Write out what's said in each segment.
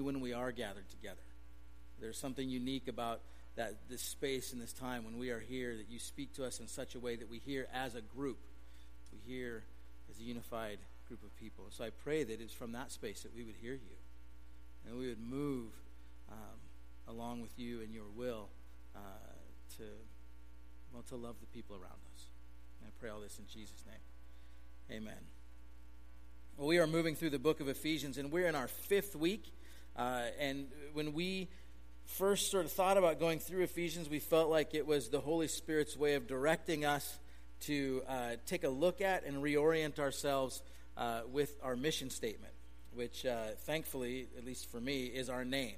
when we are gathered together. There's something unique about that this space and this time when we are here that you speak to us in such a way that we hear as a group. We hear as a unified group of people. So I pray that it's from that space that we would hear you and we would move um, along with you and your will uh, to well to love the people around us. And I pray all this in Jesus' name. Amen. Well, we are moving through the book of Ephesians, and we're in our fifth week. Uh, and when we first sort of thought about going through Ephesians, we felt like it was the Holy Spirit's way of directing us to uh, take a look at and reorient ourselves uh, with our mission statement, which uh, thankfully, at least for me, is our name.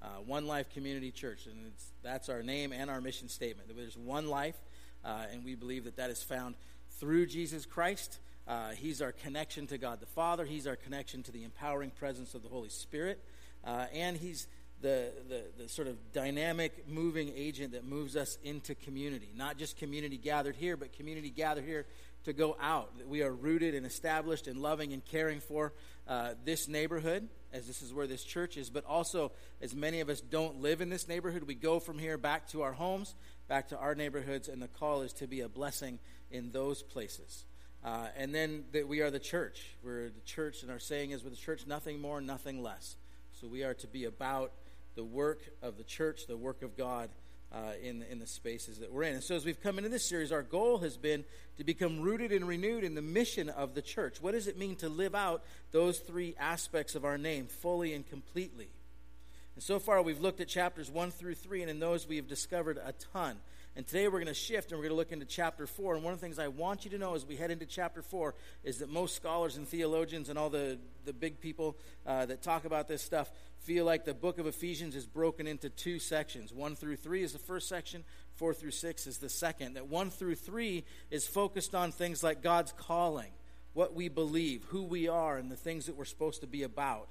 Uh, one Life Community Church, and that's our name and our mission statement. There's one life, uh, and we believe that that is found through Jesus Christ. He's our connection to God the Father. He's our connection to the empowering presence of the Holy Spirit. And He's the, the, the, sort of dynamic moving agent that moves us into community. Not just community gathered here, but community gathered here to go out. We are rooted and established and loving and caring for uh, this neighborhood, as this is where this church is, but also as many of us don't live in this neighborhood, we go from here back to our homes, back to our neighborhoods, and the call is to be a blessing in those places. Uh, and then that we are the church. We're the church, and our saying is, we're the church, nothing more, nothing less. So we are to be about the work of the church, the work of God uh, in, in the spaces that we're in. And so, as we've come into this series, our goal has been to become rooted and renewed in the mission of the church. What does it mean to live out those three aspects of our name fully and completely? And so far, we've looked at chapters 1 through 3, and in those we have discovered a ton. And today we're going to shift and we're going to look into chapter 4. And one of the things I want you to know as we head into chapter 4 is that most scholars and theologians and all the, the big people uh, that talk about this stuff feel like the book of Ephesians is broken into two sections. 1 through 3 is the first section, 4 through 6 is the second. That 1 through 3 is focused on things like God's calling, what we believe, who we are, and the things that we're supposed to be about.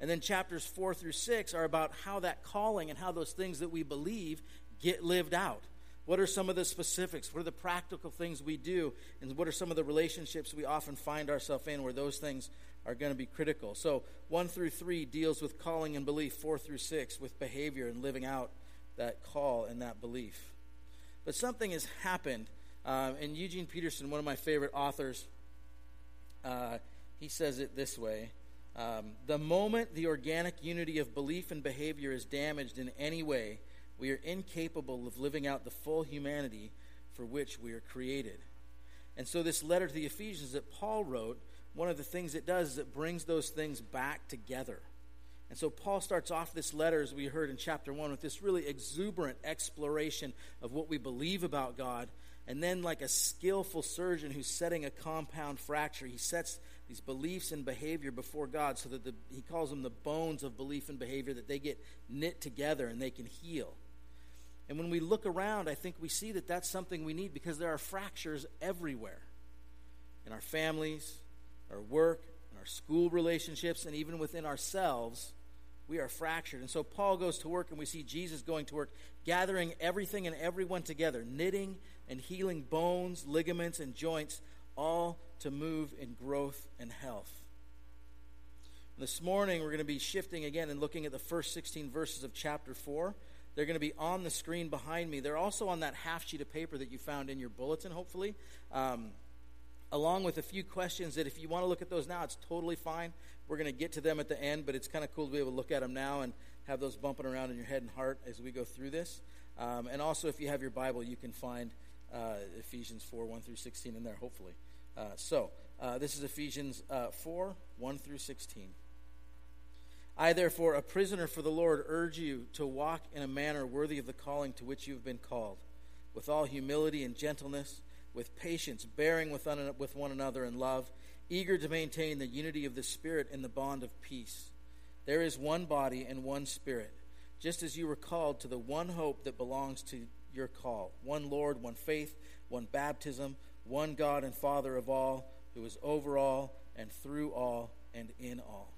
And then chapters 4 through 6 are about how that calling and how those things that we believe get lived out. What are some of the specifics? What are the practical things we do? And what are some of the relationships we often find ourselves in where those things are going to be critical? So, 1 through 3 deals with calling and belief, 4 through 6 with behavior and living out that call and that belief. But something has happened. Um, and Eugene Peterson, one of my favorite authors, uh, he says it this way um, The moment the organic unity of belief and behavior is damaged in any way, we are incapable of living out the full humanity for which we are created. And so, this letter to the Ephesians that Paul wrote, one of the things it does is it brings those things back together. And so, Paul starts off this letter, as we heard in chapter 1, with this really exuberant exploration of what we believe about God. And then, like a skillful surgeon who's setting a compound fracture, he sets these beliefs and behavior before God so that the, he calls them the bones of belief and behavior, that they get knit together and they can heal. And when we look around, I think we see that that's something we need because there are fractures everywhere in our families, our work, our school relationships, and even within ourselves. We are fractured. And so Paul goes to work, and we see Jesus going to work, gathering everything and everyone together, knitting and healing bones, ligaments, and joints, all to move in growth and health. This morning, we're going to be shifting again and looking at the first 16 verses of chapter 4. They're going to be on the screen behind me. They're also on that half sheet of paper that you found in your bulletin, hopefully, um, along with a few questions that if you want to look at those now, it's totally fine. We're going to get to them at the end, but it's kind of cool to be able to look at them now and have those bumping around in your head and heart as we go through this. Um, and also, if you have your Bible, you can find uh, Ephesians 4 1 through 16 in there, hopefully. Uh, so, uh, this is Ephesians uh, 4 1 through 16. I, therefore, a prisoner for the Lord, urge you to walk in a manner worthy of the calling to which you have been called, with all humility and gentleness, with patience, bearing with, un- with one another in love, eager to maintain the unity of the Spirit in the bond of peace. There is one body and one Spirit, just as you were called to the one hope that belongs to your call one Lord, one faith, one baptism, one God and Father of all, who is over all and through all and in all.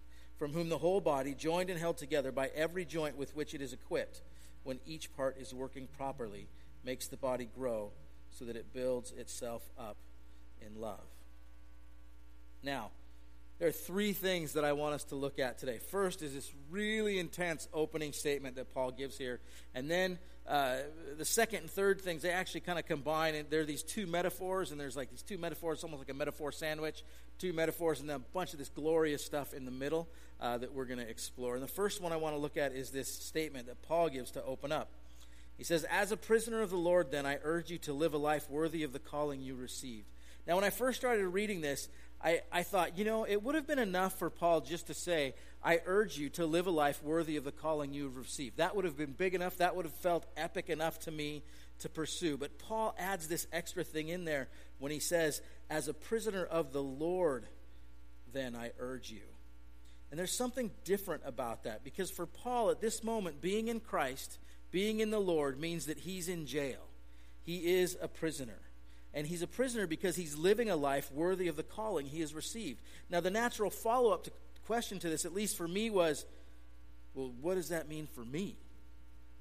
from whom the whole body, joined and held together by every joint with which it is equipped, when each part is working properly, makes the body grow so that it builds itself up in love. Now, there are three things that I want us to look at today. First is this really intense opening statement that Paul gives here. And then uh, the second and third things, they actually kind of combine. And there are these two metaphors, and there's like these two metaphors, almost like a metaphor sandwich, two metaphors, and then a bunch of this glorious stuff in the middle uh, that we're going to explore. And the first one I want to look at is this statement that Paul gives to open up. He says, As a prisoner of the Lord, then, I urge you to live a life worthy of the calling you received. Now, when I first started reading this, I, I thought, you know, it would have been enough for Paul just to say, I urge you to live a life worthy of the calling you have received. That would have been big enough. That would have felt epic enough to me to pursue. But Paul adds this extra thing in there when he says, As a prisoner of the Lord, then I urge you. And there's something different about that because for Paul at this moment, being in Christ, being in the Lord, means that he's in jail. He is a prisoner and he's a prisoner because he's living a life worthy of the calling he has received. Now, the natural follow up question to this, at least for me, was well, what does that mean for me?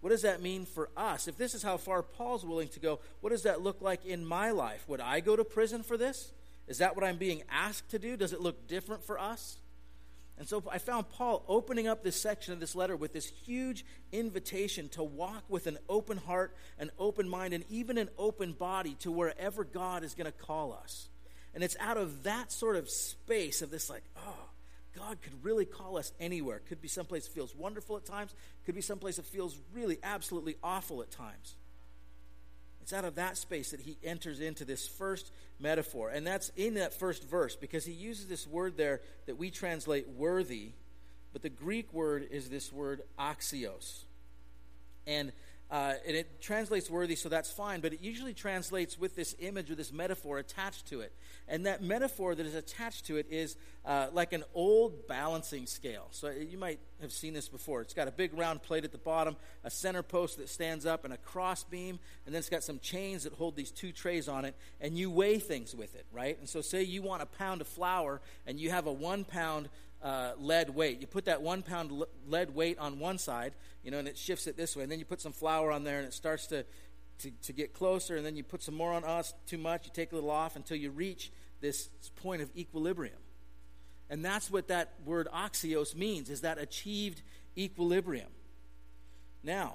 What does that mean for us? If this is how far Paul's willing to go, what does that look like in my life? Would I go to prison for this? Is that what I'm being asked to do? Does it look different for us? And so I found Paul opening up this section of this letter with this huge invitation to walk with an open heart, an open mind, and even an open body to wherever God is going to call us. And it's out of that sort of space of this, like, oh, God could really call us anywhere. Could be someplace that feels wonderful at times, could be someplace that feels really absolutely awful at times. It's out of that space that he enters into this first metaphor. And that's in that first verse because he uses this word there that we translate worthy, but the Greek word is this word axios. And uh, and it translates worthy, so that's fine, but it usually translates with this image or this metaphor attached to it. And that metaphor that is attached to it is uh, like an old balancing scale. So you might have seen this before. It's got a big round plate at the bottom, a center post that stands up, and a cross beam, and then it's got some chains that hold these two trays on it, and you weigh things with it, right? And so, say you want a pound of flour, and you have a one pound uh, lead weight. You put that one pound lead weight on one side, you know, and it shifts it this way. And then you put some flour on there, and it starts to, to, to get closer. And then you put some more on us, too much. You take a little off until you reach this point of equilibrium. And that's what that word axios means, is that achieved equilibrium. Now,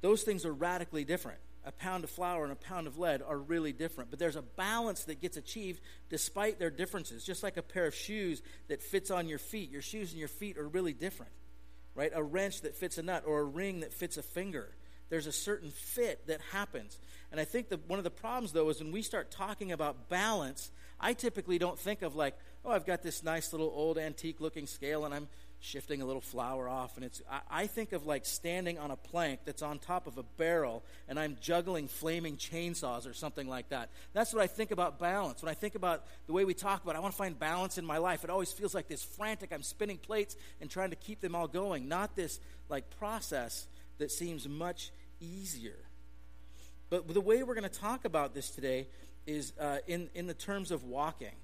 those things are radically different a pound of flour and a pound of lead are really different. But there's a balance that gets achieved despite their differences. Just like a pair of shoes that fits on your feet. Your shoes and your feet are really different, right? A wrench that fits a nut or a ring that fits a finger. There's a certain fit that happens. And I think that one of the problems, though, is when we start talking about balance, I typically don't think of like, oh, I've got this nice little old antique looking scale and I'm shifting a little flour off. And it's, I, I, think of like standing on a plank that's on top of a barrel and I'm juggling flaming chainsaws or something like that. That's what I think about balance. When I think about the way we talk about, I want to find balance in my life. It always feels like this frantic, I'm spinning plates and trying to keep them all going, not this like process that seems much easier. But the way we're going to talk about this today is uh, in, in the terms of walking.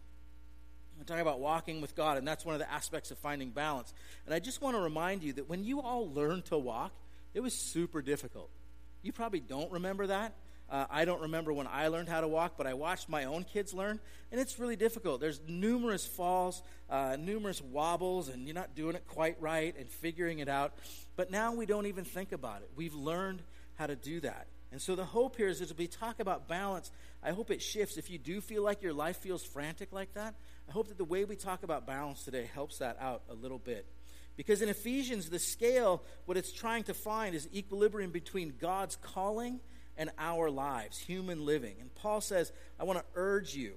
I'm talking about walking with God, and that's one of the aspects of finding balance. And I just want to remind you that when you all learned to walk, it was super difficult. You probably don't remember that. Uh, I don't remember when I learned how to walk, but I watched my own kids learn, and it's really difficult. There's numerous falls, uh, numerous wobbles, and you're not doing it quite right and figuring it out. But now we don't even think about it. We've learned how to do that. And so the hope here is as we talk about balance, I hope it shifts. If you do feel like your life feels frantic like that, I hope that the way we talk about balance today helps that out a little bit. Because in Ephesians, the scale, what it's trying to find is equilibrium between God's calling and our lives, human living. And Paul says, I want to urge you,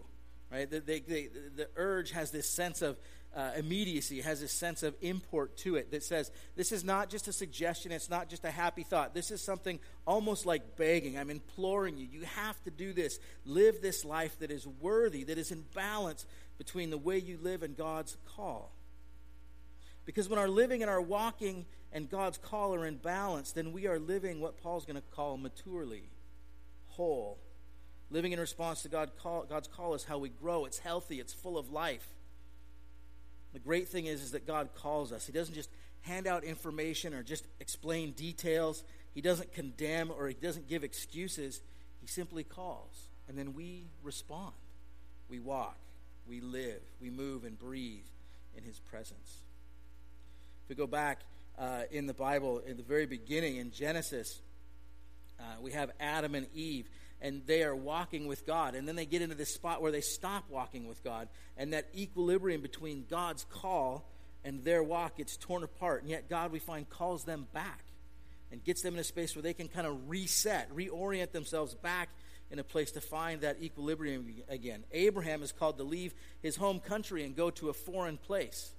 right? The, the, urge has this sense of uh, immediacy, has this sense of import to it that says, this is not just a suggestion, it's not just a happy thought. This is something almost like begging. I'm imploring you. You have to do this. Live this life that is worthy, that is in balance between the way you live and God's call. Because when our living and our walking and God's call are in balance, then we are living what Paul's going to call maturely, whole. Living in response to God call, God's call is how we grow. It's healthy, it's full of life. The great thing is, is that God calls us. He doesn't just hand out information or just explain details. He doesn't condemn or he doesn't give excuses. He simply calls. And then we respond. We walk, we live, we move and breathe in his presence If we go back uh, in the Bible, in the very beginning, in Genesis, uh, we have Adam and Eve, and they are walking with God. And then they get into this spot where they stop walking with God, and that equilibrium between God's call and their walk gets torn apart. And yet, God, we find, calls them back and gets them in a space where they can kind of reset, reorient themselves back in a place to find that equilibrium again. Abraham is called to leave his home country and go to a foreign place.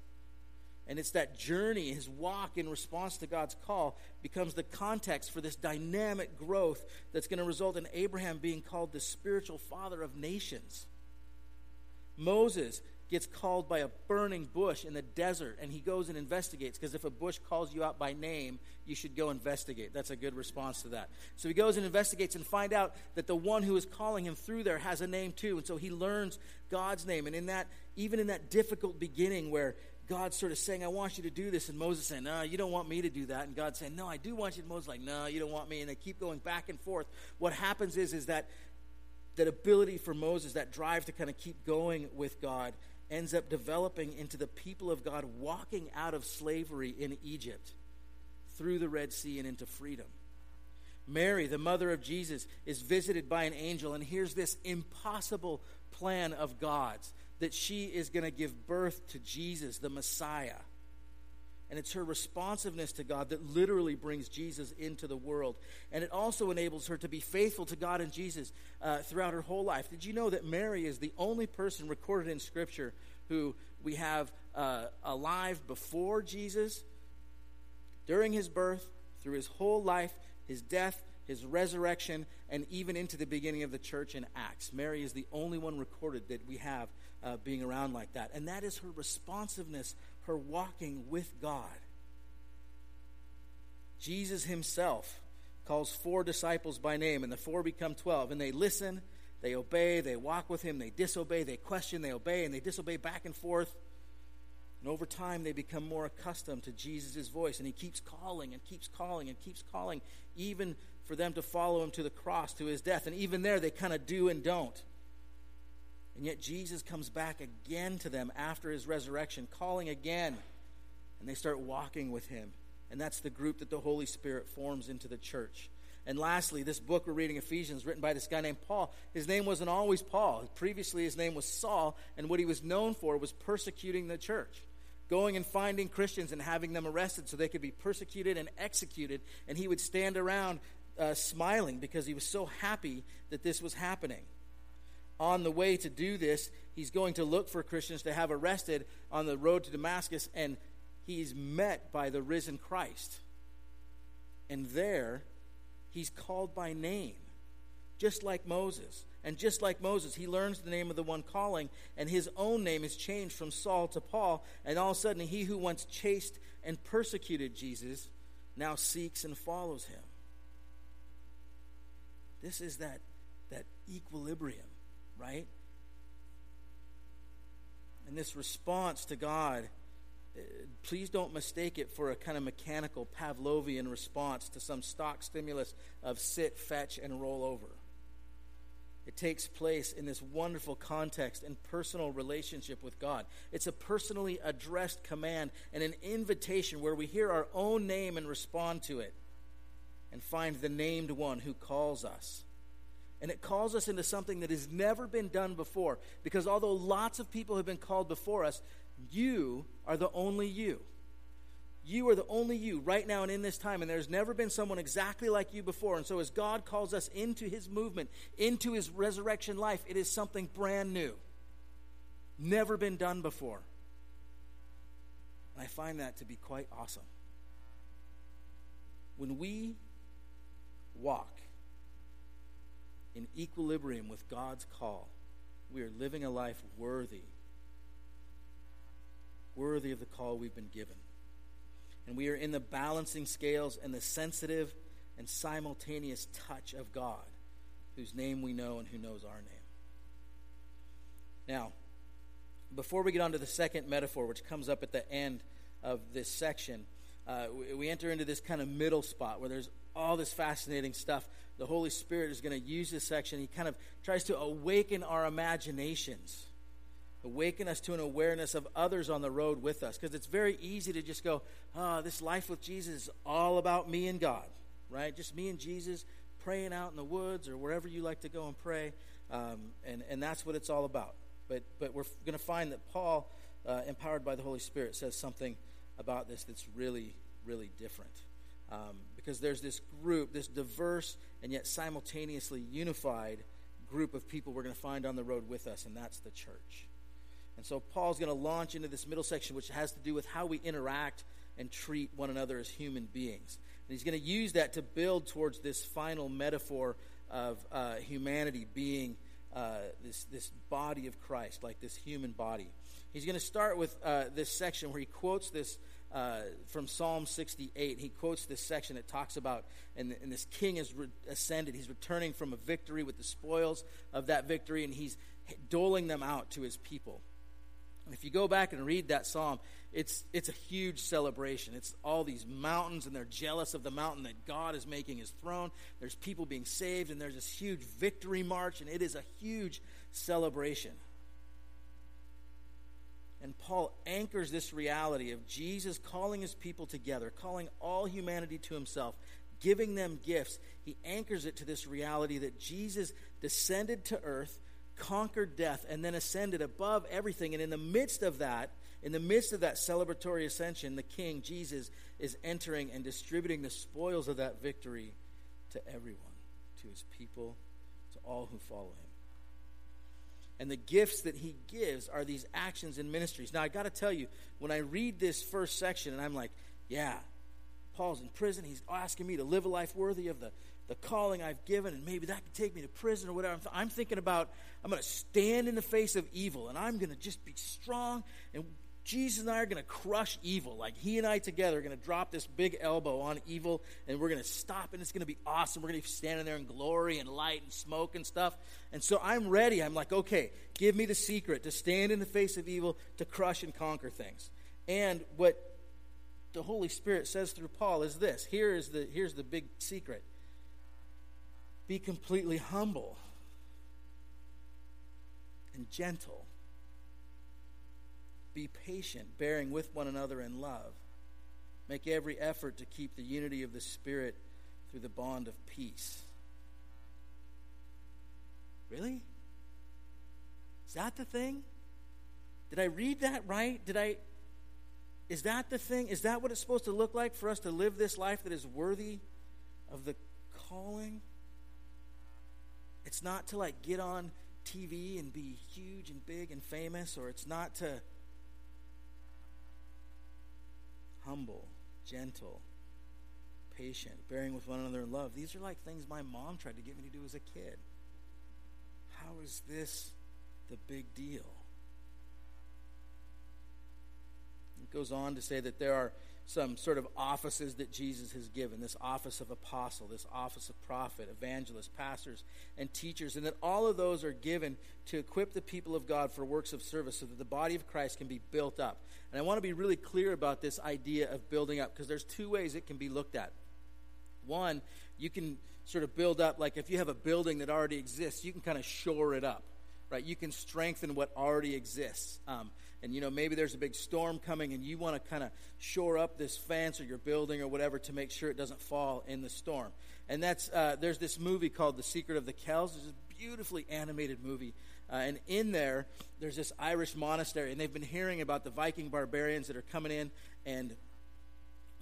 And it's that journey, his walk in response to God's call, becomes the context for this dynamic growth that's going to result in Abraham being called the spiritual father of nations. Moses gets called by a burning bush in the desert, and he goes and investigates, because if a bush calls you out by name, you should go investigate. That's a good response to that. So he goes and investigates and find out that the one who is calling him through there has a name too, and so he learns God's name. And in that, even in that difficult beginning where God's sort of saying, I want you to do this, and Moses saying, No, you don't want me to do that. And God saying, No, I do want you. And Moses like, No, you don't want me. And they keep going back and forth. What happens is, is that that ability for Moses, that drive to kind of keep going with God, ends up developing into the people of God walking out of slavery in Egypt through the Red Sea and into freedom. Mary, the mother of Jesus, is visited by an angel, and here's this impossible plan of God's that she is going to give birth to Jesus, the Messiah. And it's her responsiveness to God that literally brings Jesus into the world. And it also enables her to be faithful to God and Jesus uh, throughout her whole life. Did you know that Mary is the only person recorded in Scripture who we have uh, alive before Jesus, during his birth, through his whole life, his death, his resurrection, and even into the beginning of the church in Acts? Mary is the only one recorded that we have uh, being around like that. And that is her responsiveness, her walking with God. Jesus himself calls four disciples by name, and the four become 12. And they listen, they obey, they walk with him, they disobey, they question, they obey, and they disobey back and forth. And over time, they become more accustomed to Jesus' voice. And he keeps calling and keeps calling and keeps calling, even for them to follow him to the cross, to his death. And even there, they kind of do and don't. And yet Jesus comes back again to them after his resurrection, calling again. And they start walking with him. And that's the group that the Holy Spirit forms into the church. And lastly, this book we're reading, Ephesians, written by this guy named Paul. His name wasn't always Paul. Previously, his name was Saul, and what he was known for was persecuting the church, going and finding Christians and having them arrested so they could be persecuted and executed. And he would stand around uh, smiling because he was so happy that this was happening on the way to do this, he's going to look for Christians to have arrested on the road to Damascus, and he's met by the risen Christ. And there, he's called by name, just like Moses. And just like Moses, he learns the name of the one calling, and his own name is changed from Saul to Paul. And all of a sudden, he who once chased and persecuted Jesus now seeks and follows him. This is that, that equilibrium right? And this response to God, uh, please don't mistake it for a kind of mechanical Pavlovian response to some stock stimulus of sit, fetch, and roll over. It takes place in this wonderful context and personal relationship with God. It's a personally addressed command and an invitation where we hear our own name and respond to it and find the named one who calls us. And it calls us into something that has never been done before. Because although lots of people have been called before us, you are the only you. You are the only you right now and in this time, and there's never been someone exactly like you before. And so, as God calls us into his movement, into his resurrection life, it is something brand new, never been done before. And I find that to be quite awesome. When we walk in equilibrium with God's call, we are living a life worthy, worthy of the call we've been given. And we are in the balancing scales and the sensitive and simultaneous touch of God, whose name we know and who knows our name. Now, before we get on to the second metaphor, which comes up at the end of this section, uh, we, we enter into this kind of middle spot where there's all this fascinating stuff. The Holy Spirit is going to use this section. He kind of tries to awaken our imaginations awaken us to an awareness of others on the road with us. Because it's very easy to just go, oh, this life with Jesus is all about me and God, right? Just me and Jesus praying out in the woods or wherever you like to go and pray. Um, and, and that's what it's all about. But, but we're going to find that Paul, uh, empowered by the Holy Spirit, says something about this that's really, really different. Um, because there's this group, this diverse and yet simultaneously unified group of people we're going to find on the road with us, and that's the church. And so Paul's going to launch into this middle section, which has to do with how we interact and treat one another as human beings. And he's going to use that to build towards this final metaphor of uh, humanity being uh, this, this body of Christ, like this human body. He's going to start with uh, this section where he quotes this uh, from Psalm 68. He quotes this section that talks about, and, and this king has re- ascended. He's returning from a victory with the spoils of that victory, and he's doling them out to his people. And If you go back and read that psalm, it's, it's a huge celebration. It's all these mountains, and they're jealous of the mountain that God is making his throne. There's people being saved, and there's this huge victory march, and it is a huge celebration. And Paul anchors this reality of Jesus calling his people together, calling all humanity to himself, giving them gifts. He anchors it to this reality that Jesus descended to earth conquered death, and then ascended above everything. And in the midst of that, in the midst of that celebratory ascension, the King, Jesus, is entering and distributing the spoils of that victory to everyone, to his people, to all who follow him. And the gifts that he gives are these actions and ministries. Now, I got to tell you, when I read this first section, and I'm like, yeah, Paul's in prison. He's asking me to live a life worthy of the the calling I've given, and maybe that could take me to prison or whatever. I'm, thinking about I'm going to stand in the face of evil, and I'm going to just be strong. And Jesus and I are going to crush evil. Like he and I together are going to drop this big elbow on evil, and we're going to stop, and it's going to be awesome. We're going to be standing there in glory and light and smoke and stuff. And so I'm ready. I'm like, okay, give me the secret to stand in the face of evil, to crush and conquer things. And what the Holy Spirit says through Paul is this. Here is the here's the big secret be completely humble and gentle. Be patient, bearing with one another in love. Make every effort to keep the unity of the Spirit through the bond of peace. Really? Is that the thing? Did I read that right? Did I Is that the thing? Is that what it's supposed to look like for us to live this life that is worthy of the calling? It's not to like get on TV and be huge and big and famous, or it's not to humble, gentle, patient, bearing with one another in love. These are like things my mom tried to get me to do as a kid. How is this the big deal? It goes on to say that there are some sort of offices that Jesus has given this office of apostle, this office of prophet, evangelist, pastors, and teachers, and that all of those are given to equip the people of God for works of service so that the body of Christ can be built up. And I want to be really clear about this idea of building up because there's two ways it can be looked at. One, you can sort of build up, like if you have a building that already exists, you can kind of shore it up, right? You can strengthen what already exists. Um, and you know maybe there's a big storm coming and you want to kind of shore up this fence or your building or whatever to make sure it doesn't fall in the storm. And that's uh, there's this movie called the secret of the kells. It's a beautifully animated movie. Uh, and in there there's this irish monastery and they've been hearing about the viking barbarians that are coming in and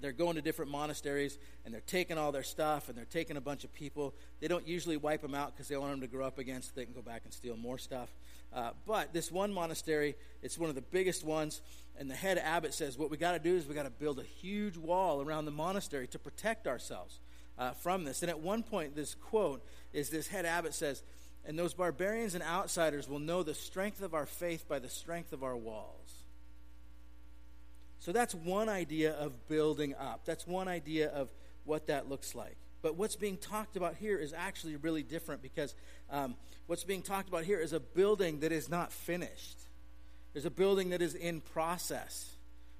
they're going to different monasteries and they're taking all their stuff and they're taking a bunch of people. They don't usually wipe them out because they want them to grow up again so they can go back and steal more stuff. Uh, but this one monastery, it's one of the biggest ones, and the head abbot says, What we got to do is we got to build a huge wall around the monastery to protect ourselves uh, from this. And at one point, this quote is this head abbot says, And those barbarians and outsiders will know the strength of our faith by the strength of our walls. So that's one idea of building up. That's one idea of what that looks like. But what's being talked about here is actually really different because um, what's being talked about here is a building that is not finished. There's a building that is in process,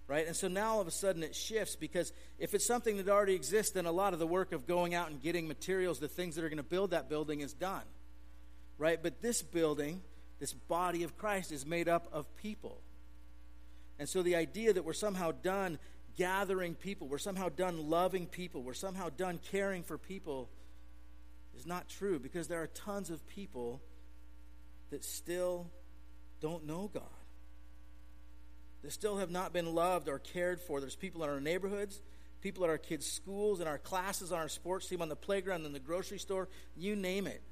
right? And so now all of a sudden it shifts because if it's something that already exists, then a lot of the work of going out and getting materials, the things that are going to build that building, is done, right? But this building, this body of Christ, is made up of people. And so the idea that we're somehow done gathering people, we're somehow done loving people, we're somehow done caring for people is not true because there are tons of people that still don't know God. That still have not been loved or cared for. There's people in our neighborhoods, people at our kids' schools, in our classes, on our sports team, on the playground, in the grocery store, you name it.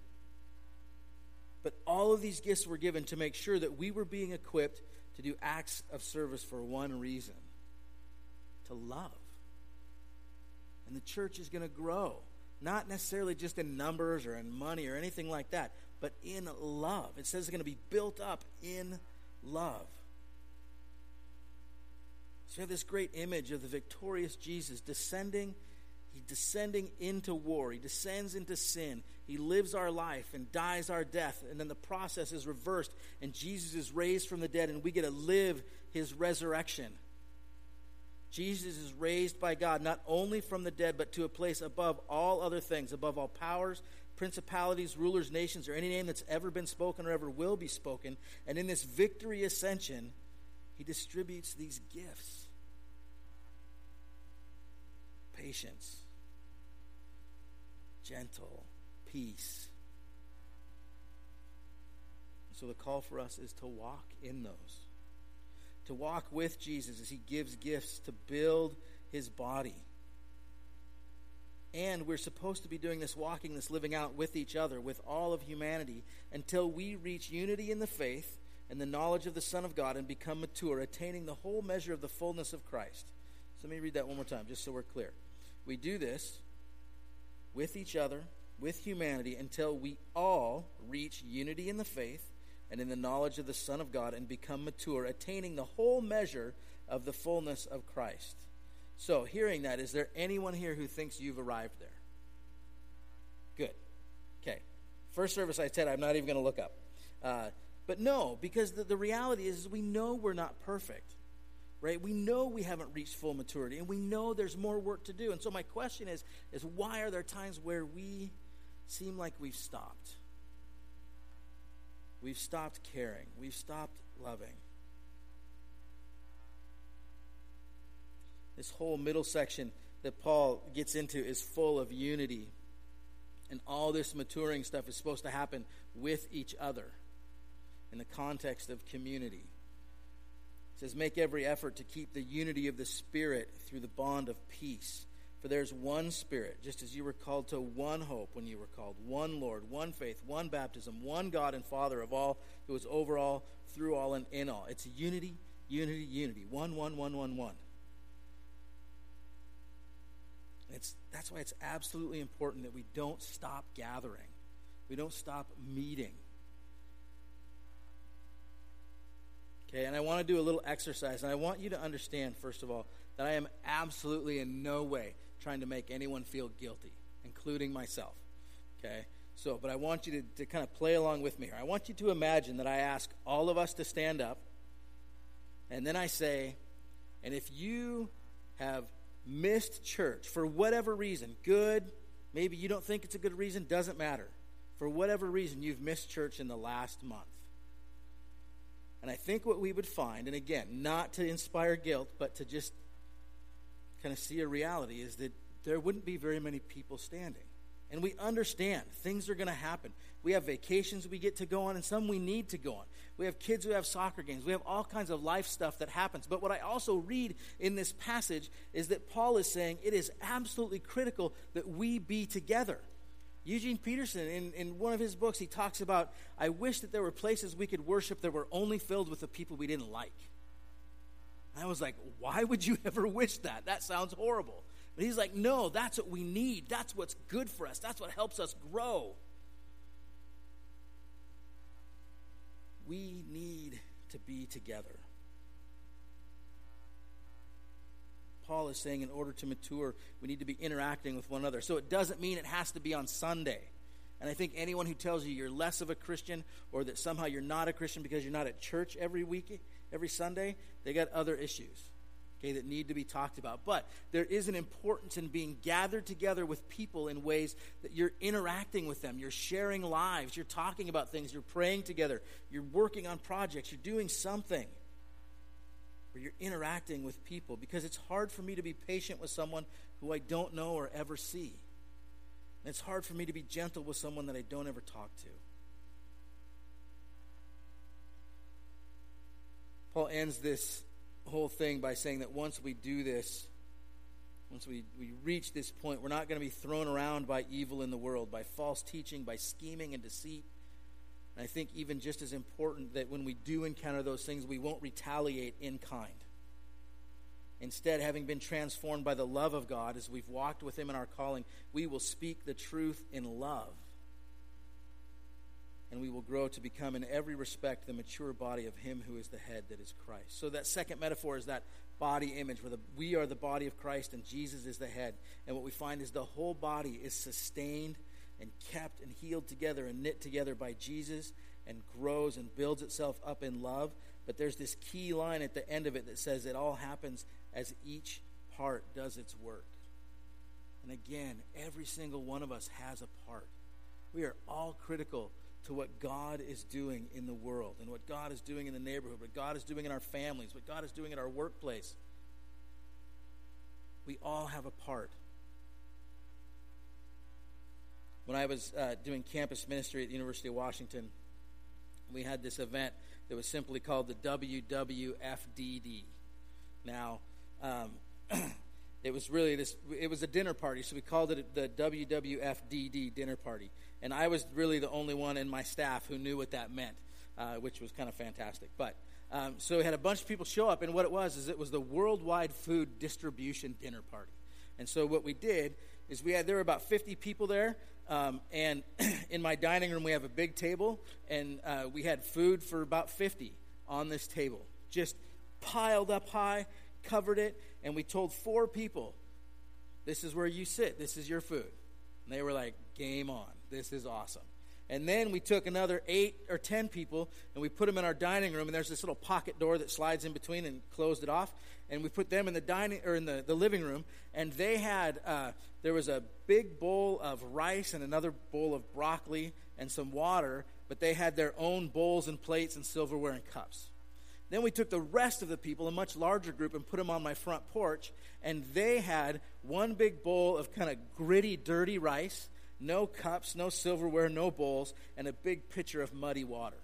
But all of these gifts were given to make sure that we were being equipped to do acts of service for one reason to love. And the church is going to grow, not necessarily just in numbers or in money or anything like that, but in love. It says it's going to be built up in love. So you have this great image of the victorious Jesus descending descending into war. He descends into sin. He lives our life and dies our death. And then the process is reversed, and Jesus is raised from the dead, and we get to live his resurrection. Jesus is raised by God not only from the dead, but to a place above all other things, above all powers, principalities, rulers, nations, or any name that's ever been spoken or ever will be spoken. And in this victory ascension, he distributes these gifts patience, gentle, peace. So the call for us is to walk in those. To walk with Jesus as he gives gifts to build his body. And we're supposed to be doing this walking, this living out with each other, with all of humanity, until we reach unity in the faith and the knowledge of the Son of God and become mature, attaining the whole measure of the fullness of Christ. So let me read that one more time, just so we're clear. We do this with each other, with humanity, until we all reach unity in the faith and in the knowledge of the Son of God and become mature, attaining the whole measure of the fullness of Christ. So, hearing that, is there anyone here who thinks you've arrived there? Good. Okay. First service, I said I'm not even going to look up. Uh, but no, because the, the reality is, is we know we're not perfect right? We know we haven't reached full maturity and we know there's more work to do. And so my question is is why are there times where we seem like we've stopped? We've stopped caring. We've stopped loving. This whole middle section that Paul gets into is full of unity. And all this maturing stuff is supposed to happen with each other in the context of community. It says, Make every effort to keep the unity of the Spirit through the bond of peace. For there's one Spirit, just as you were called to one hope when you were called, one Lord, one faith, one baptism, one God and Father of all, who is over all, through all, and in all. It's unity, unity, unity. One, one, one, one, one. It's, that's why it's absolutely important that we don't stop gathering. We don't stop meeting. Okay, and I want to do a little exercise, and I want you to understand, first of all, that I am absolutely in no way trying to make anyone feel guilty, including myself. Okay? So, but I want you to, to kind of play along with me here. I want you to imagine that I ask all of us to stand up, and then I say, and if you have missed church for whatever reason, good, maybe you don't think it's a good reason, doesn't matter. For whatever reason, you've missed church in the last month and I think what we would find, and again, not to inspire guilt, but to just kind of see a reality, is that there wouldn't be very many people standing. And we understand things are going to happen. We have vacations we get to go on, and some we need to go on. We have kids who have soccer games. We have all kinds of life stuff that happens. But what I also read in this passage is that Paul is saying it is absolutely critical that we be together. Eugene Peterson, in, in one of his books, he talks about I wish that there were places we could worship that were only filled with the people we didn't like. I was like, why would you ever wish that? That sounds horrible. But he's like, no, that's what we need. That's what's good for us. That's what helps us grow. We need to be together. Paul is saying in order to mature, we need to be interacting with one another. So it doesn't mean it has to be on Sunday. And I think anyone who tells you you're less of a Christian or that somehow you're not a Christian because you're not at church every week, every Sunday, they got other issues. Okay, that need to be talked about. But there is an importance in being gathered together with people in ways that you're interacting with them. You're sharing lives. You're talking about things. You're praying together. You're working on projects. You're doing something where you're interacting with people because it's hard for me to be patient with someone who I don't know or ever see. And it's hard for me to be gentle with someone that I don't ever talk to. Paul ends this whole thing by saying that once we do this, once we, we reach this point, we're not going to be thrown around by evil in the world, by false teaching, by scheming and deceit. And I think even just as important that when we do encounter those things, we won't retaliate in kind. Instead, having been transformed by the love of God as we've walked with Him in our calling, we will speak the truth in love. And we will grow to become, in every respect, the mature body of Him who is the head, that is Christ. So, that second metaphor is that body image where the, we are the body of Christ and Jesus is the head. And what we find is the whole body is sustained and kept and healed together and knit together by Jesus and grows and builds itself up in love. But there's this key line at the end of it that says it all happens as each part does its work. And again, every single one of us has a part. We are all critical to what God is doing in the world and what God is doing in the neighborhood, what God is doing in our families, what God is doing in our workplace. We all have a part when I was uh, doing campus ministry at the University of Washington, we had this event that was simply called the WWFDD. Now, um, it was really this, it was a dinner party, so we called it the WWFDD dinner party. And I was really the only one in my staff who knew what that meant, uh, which was kind of fantastic. But um, so we had a bunch of people show up, and what it was is it was the worldwide food distribution dinner party. And so what we did is we had there were about 50 people there um, and in my dining room, we have a big table, and uh, we had food for about 50 on this table, just piled up high, covered it, and we told four people, This is where you sit, this is your food. And they were like, Game on, this is awesome. And then we took another eight or ten people and we put them in our dining room. And there's this little pocket door that slides in between and closed it off. And we put them in the dining or in the, the living room. And they had uh, there was a big bowl of rice and another bowl of broccoli and some water. But they had their own bowls and plates and silverware and cups. Then we took the rest of the people, a much larger group, and put them on my front porch. And they had one big bowl of kind of gritty, dirty rice no cups, no silverware, no bowls, and a big pitcher of muddy water.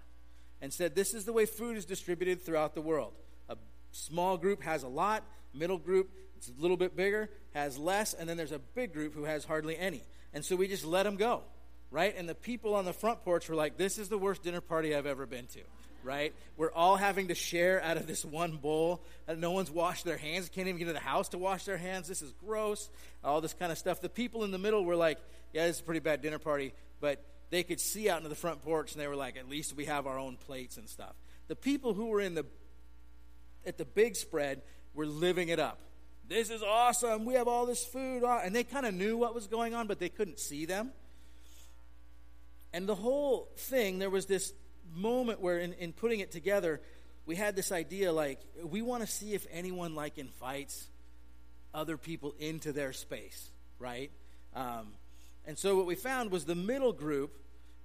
And said, This is the way food is distributed throughout the world. A small group has a lot, middle group, it's a little bit bigger, has less, and then there's a big group who has hardly any. And so we just let them go, right? And the people on the front porch were like, This is the worst dinner party I've ever been to right? We're all having to share out of this one bowl. No one's washed their hands, can't even get to the house to wash their hands. This is gross. All this kind of stuff. The people in the middle were like, yeah, is a pretty bad dinner party, but they could see out into the front porch and they were like, at least we have our own plates and stuff. The people who were in the at the big spread were living it up. This is awesome. We have all this food. And they kind of knew what was going on, but they couldn't see them. And the whole thing, there was this moment where, in, in putting it together, we had this idea like, we want to see if anyone like invites other people into their space, right? Um, and so what we found was the middle group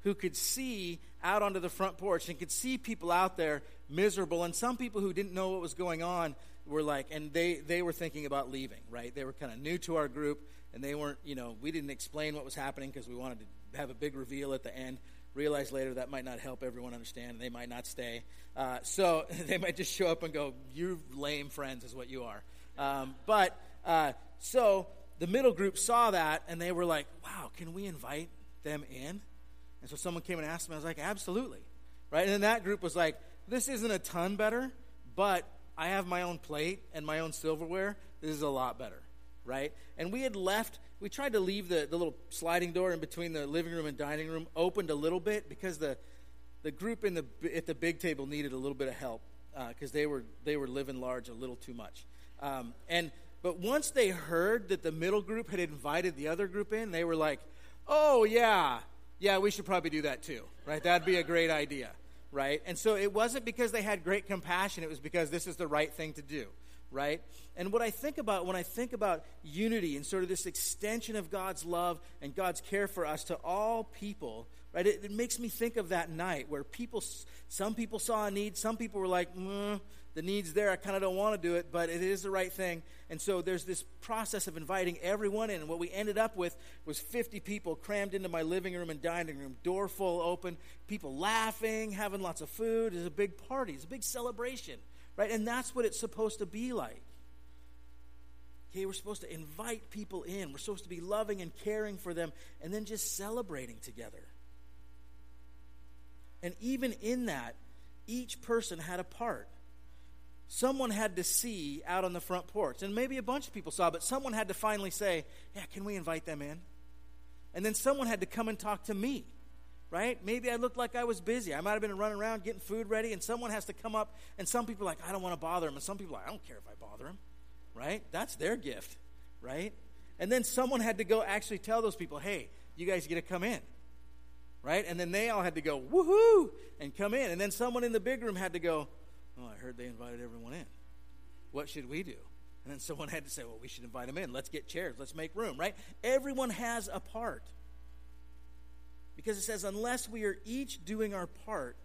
who could see out onto the front porch and could see people out there miserable and some people who didn't know what was going on were like and they they were thinking about leaving right they were kind of new to our group and they weren't, you know, we didn't explain what was happening because we wanted to have a big reveal at the end. Realize later that might not help everyone understand, and they might not stay. Uh, so they might just show up and go, "You lame friends," is what you are. Um, but uh, so the middle group saw that, and they were like, "Wow, can we invite them in?" And so someone came and asked me. I was like, "Absolutely." Right? And then that group was like, "This isn't a ton better, but I have my own plate and my own silverware. This is a lot better." right? And we had left, we tried to leave the, the little sliding door in between the living room and dining room opened a little bit because the, the group in the, at the big table needed a little bit of help because uh, they, were, they were living large a little too much. Um, and, but once they heard that the middle group had invited the other group in, they were like, oh, yeah, yeah, we should probably do that too, right? That'd be a great idea, right? And so it wasn't because they had great compassion, it was because this is the right thing to do right? And what I think about when I think about unity and sort of this extension of God's love and God's care for us to all people, right? It, it makes me think of that night where people, some people saw a need, some people were like, mm, the need's there, I kind of don't want to do it, but it is the right thing. And so there's this process of inviting everyone in. And what we ended up with was 50 people crammed into my living room and dining room, door full open, people laughing, having lots of food. It's a big party, it's a big celebration right? And that's what it's supposed to be like. Okay, we're supposed to invite people in. We're supposed to be loving and caring for them and then just celebrating together. And even in that, each person had a part. Someone had to see out on the front porch, and maybe a bunch of people saw, but someone had to finally say, Yeah, can we invite them in? And then someone had to come and talk to me right? Maybe I looked like I was busy. I might have been running around getting food ready, and someone has to come up, and some people are like, I don't want to bother them. And some people are like, I don't care if I bother them, right? That's their gift, right? And then someone had to go actually tell those people, hey, you guys get to come in, right? And then they all had to go, woohoo, and come in. And then someone in the big room had to go, oh, I heard they invited everyone in. What should we do? And then someone had to say, well, we should invite them in. Let's get chairs. Let's make room, right? Everyone has a part. Because it says, unless we are each doing our part,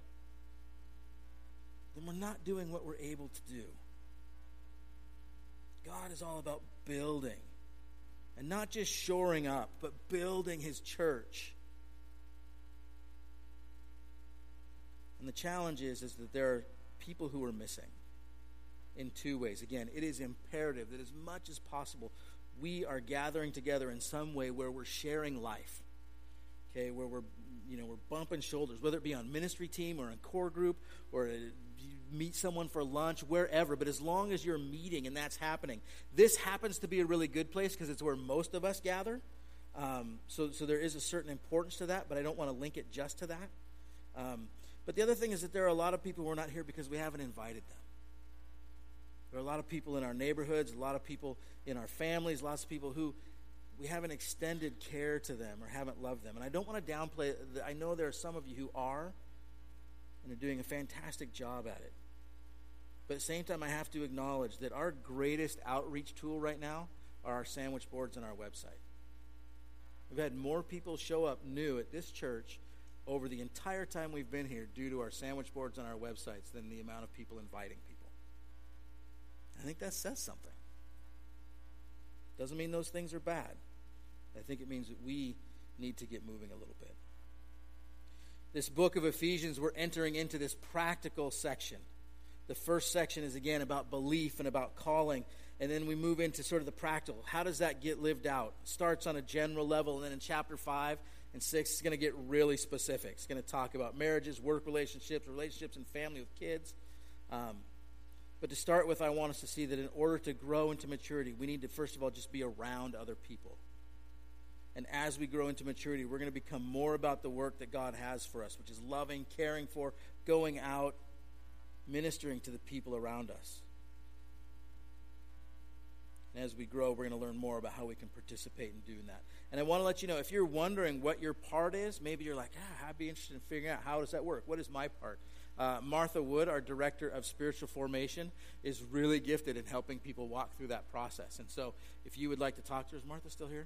then we're not doing what we're able to do. God is all about building. And not just shoring up, but building his church. And the challenge is, is that there are people who are missing in two ways. Again, it is imperative that as much as possible, we are gathering together in some way where we're sharing life okay, where we're you know we're bumping shoulders, whether it be on ministry team or in core group or meet someone for lunch, wherever. But as long as you're meeting and that's happening, this happens to be a really good place because it's where most of us gather. Um, so, so there is a certain importance to that, but I don't want to link it just to that. Um, but the other thing is that there are a lot of people who are not here because we haven't invited them. There are a lot of people in our neighborhoods, a lot of people in our families, lots of people who we haven't extended care to them or haven't loved them. And I don't want to downplay I know there are some of you who are and are doing a fantastic job at it. But at the same time, I have to acknowledge that our greatest outreach tool right now are our sandwich boards and our website. We've had more people show up new at this church over the entire time we've been here due to our sandwich boards and our websites than the amount of people inviting people. I think that says something. Doesn't mean those things are bad. I think it means that we need to get moving a little bit. This book of Ephesians, we're entering into this practical section. The first section is again about belief and about calling, and then we move into sort of the practical. How does that get lived out? Starts on a general level, and then in chapter 5 and 6, it's going to get really specific. It's going to talk about marriages, work relationships, relationships and family with kids. Um, but to start with, I want us to see that in order to grow into maturity, we need to, first of all, just be around other people. And as we grow into maturity, we're going to become more about the work that God has for us, which is loving, caring for, going out, ministering to the people around us. And as we grow, we're going to learn more about how we can participate in doing that. And I want to let you know if you're wondering what your part is, maybe you're like, ah, I'd be interested in figuring out how does that work? What is my part? Uh, Martha Wood, our director of spiritual formation, is really gifted in helping people walk through that process. And so, if you would like to talk to her, is Martha still here?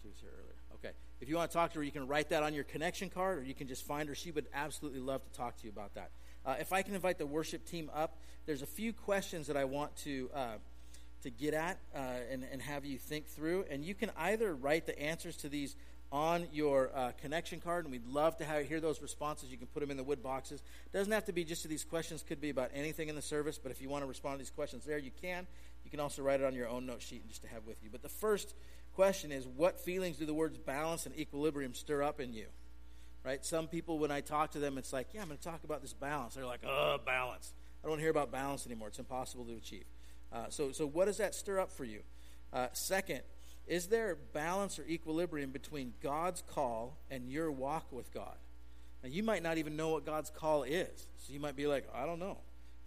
She was here earlier. Okay. If you want to talk to her, you can write that on your connection card, or you can just find her. She would absolutely love to talk to you about that. Uh, if I can invite the worship team up, there's a few questions that I want to uh, to get at uh, and, and have you think through. And you can either write the answers to these on your uh, connection card, and we'd love to have, hear those responses. You can put them in the wood boxes. Doesn't have to be just to these questions; could be about anything in the service. But if you want to respond to these questions there, you can. You can also write it on your own note sheet and just to have with you. But the first question is, what feelings do the words balance and equilibrium stir up in you? Right? Some people, when I talk to them, it's like, yeah, I'm going to talk about this balance. They're like, oh, balance. I don't hear about balance anymore. It's impossible to achieve. Uh, so, so what does that stir up for you? Uh, second, is there balance or equilibrium between God's call and your walk with God? Now, you might not even know what God's call is. So you might be like, I don't know.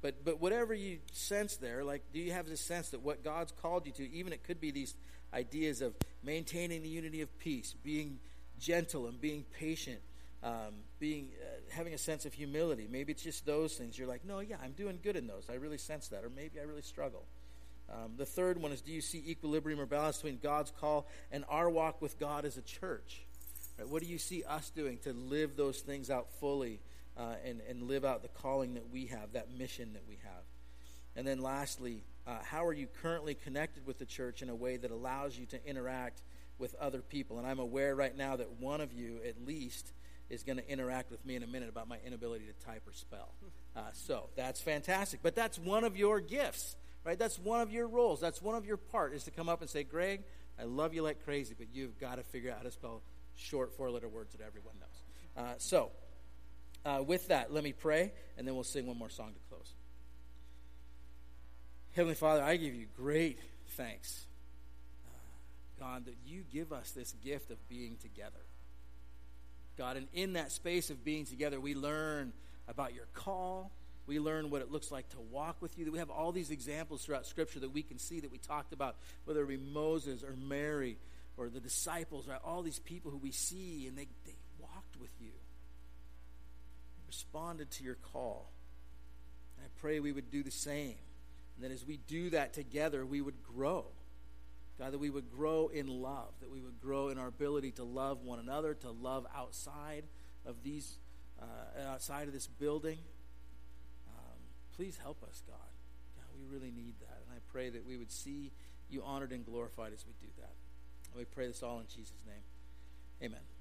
But, but whatever you sense there, like, do you have this sense that what God's called you to, even it could be these ideas of maintaining the unity of peace, being gentle and being patient, um, being uh, having a sense of humility. Maybe it's just those things. You're like, no, yeah, I'm doing good in those. I really sense that, or maybe I really struggle. Um, the third one is do you see equilibrium or balance between God's call and our walk with God as a church? Right? What do you see us doing to live those things out fully uh, and, and live out the calling that we have, that mission that we have? And then lastly, uh, how are you currently connected with the church in a way that allows you to interact with other people? And I'm aware right now that one of you, at least, is going to interact with me in a minute about my inability to type or spell. Uh, so that's fantastic. But that's one of your gifts, right? That's one of your roles. That's one of your part is to come up and say, Greg, I love you like crazy, but you've got to figure out how to spell short four letter words that everyone knows. Uh, so, uh, with that, let me pray, and then we'll sing one more song to close. Heavenly Father, I give you great thanks, uh, God, that you give us this gift of being together. God. And in that space of being together, we learn about your call. We learn what it looks like to walk with you. We have all these examples throughout Scripture that we can see that we talked about, whether it be Moses or Mary or the disciples, right? All these people who we see and they, they walked with you, they responded to your call. And I pray we would do the same. And that as we do that together, we would grow. God, that we would grow in love, that we would grow in our ability to love one another, to love outside of these, uh, outside of this building. Um, please help us, God. God, we really need that. And I pray that we would see you honored and glorified as we do that. And we pray this all in Jesus' name. Amen.